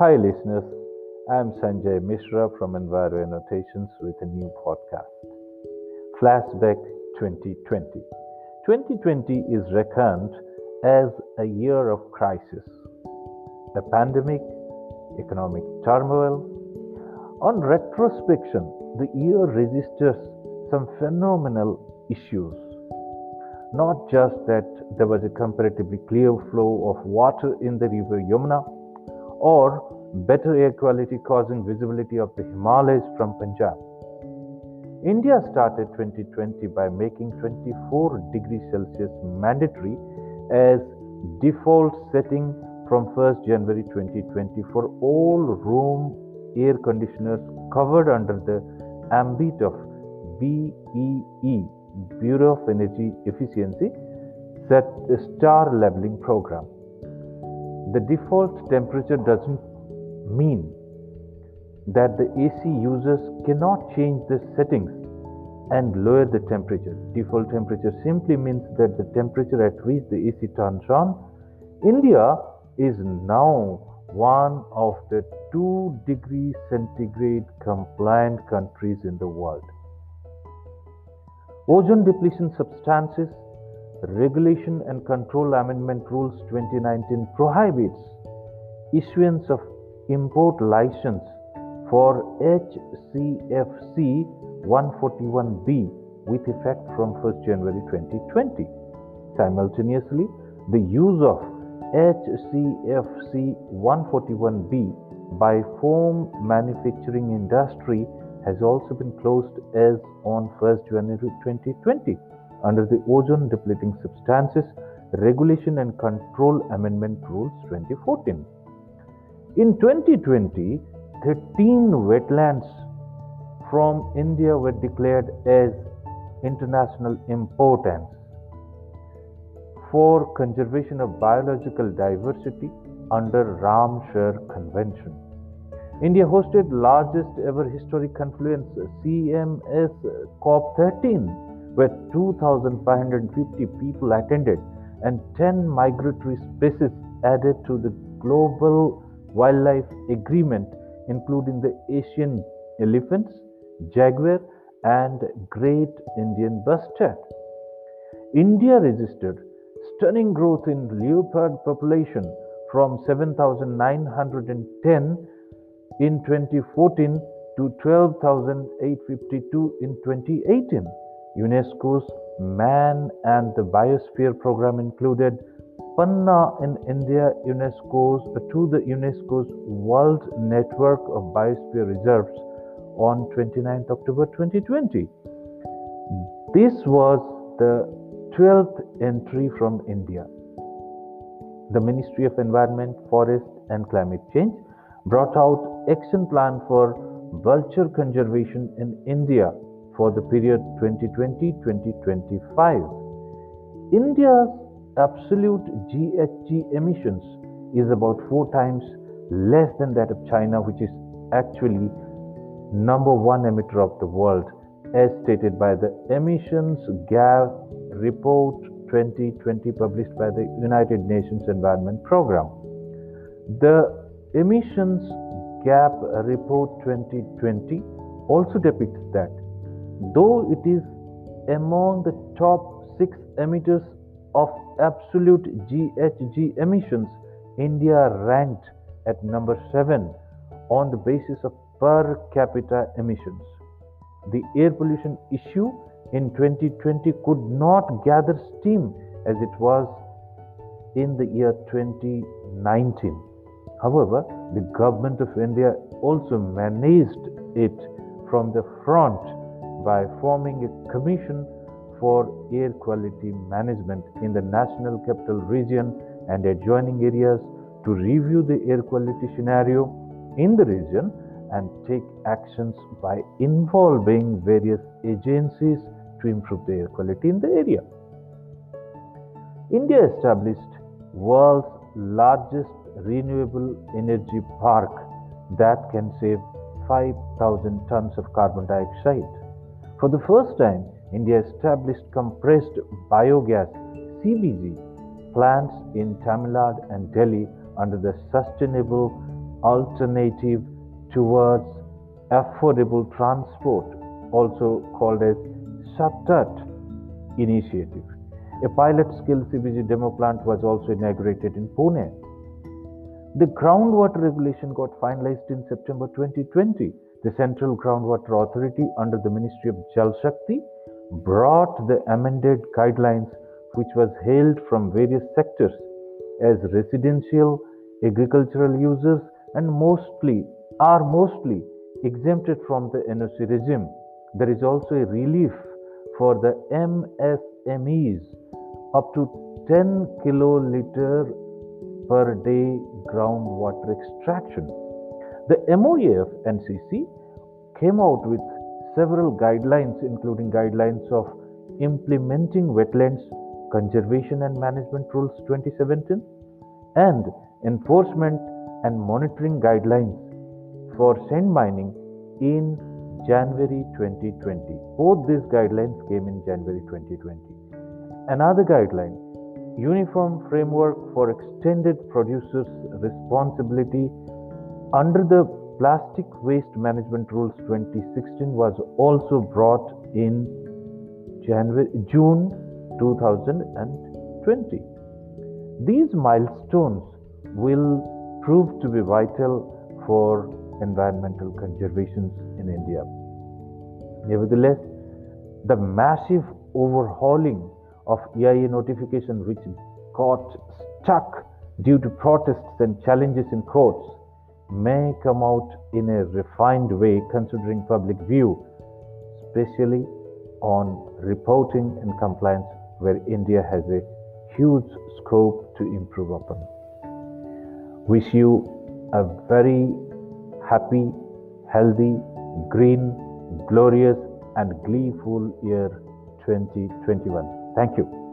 Hi, listeners. I'm Sanjay Mishra from Enviro Annotations with a new podcast. Flashback 2020. 2020 is reckoned as a year of crisis, a pandemic, economic turmoil. On retrospection, the year registers some phenomenal issues. Not just that there was a comparatively clear flow of water in the river Yamuna or better air quality causing visibility of the Himalayas from Punjab. India started 2020 by making 24 degrees Celsius mandatory as default setting from 1st January 2020 for all room air conditioners covered under the ambit of BEE Bureau of Energy Efficiency set star labeling program. The default temperature doesn't mean that the AC users cannot change the settings and lower the temperature. Default temperature simply means that the temperature at which the AC turns on. India is now one of the 2 degree centigrade compliant countries in the world. Ozone depletion substances Regulation and Control Amendment Rules 2019 prohibits issuance of import license for HCFC 141B with effect from 1st January 2020. Simultaneously, the use of HCFC 141B by foam manufacturing industry has also been closed as on 1st January 2020 under the Ozone Depleting Substances Regulation and Control Amendment Rules 2014. In 2020, 13 wetlands from India were declared as international importance for conservation of biological diversity under Ramsar Convention. India hosted largest ever historic confluence CMS COP13 where 2550 people attended and 10 migratory species added to the global wildlife agreement including the Asian elephants, jaguar, and Great Indian bustard. India registered stunning growth in leopard population from 7,910 in 2014 to 12,852 in 2018. UNESCO's Man and the Biosphere program included Panna in India UNESCO's uh, to the UNESCO's World Network of Biosphere Reserves on 29 October 2020. This was the 12th entry from India. The Ministry of Environment, Forest and Climate Change brought out action plan for vulture conservation in India for the period 2020-2025. India's absolute GHG emissions is about 4 times less than that of China which is actually number 1 emitter of the world as stated by the Emissions Gap Report 2020 published by the United Nations Environment Program. The Emissions Gap Report 2020 also depicts that though it is among the top six emitters of absolute GHG emissions, India ranked at number 7 on the basis of per capita emissions. The air pollution issue in 2020 could not gather steam as it was in the year 2019. However, the government of India also managed it from the front by forming a commission for air quality management in the National Capital Region and adjoining areas to review the air quality scenario in the region and take actions by involving various agencies to improve the air quality in the area. India established world's largest renewable energy park that can save 5000 tons of carbon dioxide. For the first time, India established compressed biogas CBG plants in Tamil Nadu and Delhi under the Sustainable alternative towards affordable transport, also called as SATAT initiative. A pilot scale CBG demo plant was also inaugurated in Pune. The groundwater regulation got finalized in September 2020. The Central Groundwater Authority, under the Ministry of Jal Shakti, brought the amended guidelines which was hailed from various sectors as residential, agricultural users, and mostly are mostly exempted from the NOC regime. There is also a relief for the MSMEs up to 10 kiloliter per day groundwater extraction. The MOEF NCC came out with several guidelines, including guidelines of implementing wetlands conservation and management rules 2017 and enforcement and monitoring guidelines for sand mining in January 2020. Both these guidelines came in January 2020. Another guideline Uniform Framework for Extended Producers Responsibility under the Plastic Waste Management Rules 2016 was also brought in January, June 2020. These milestones will prove to be vital for environmental conservations in India. Nevertheless, the massive overhauling of EIA notification, which got stuck due to protests and challenges in courts, may come out in a refined way considering public view, especially on reporting and compliance, where India has a huge scope to improve upon. Wish you a very happy, healthy, green, glorious, and gleeful year 2021. Thank you.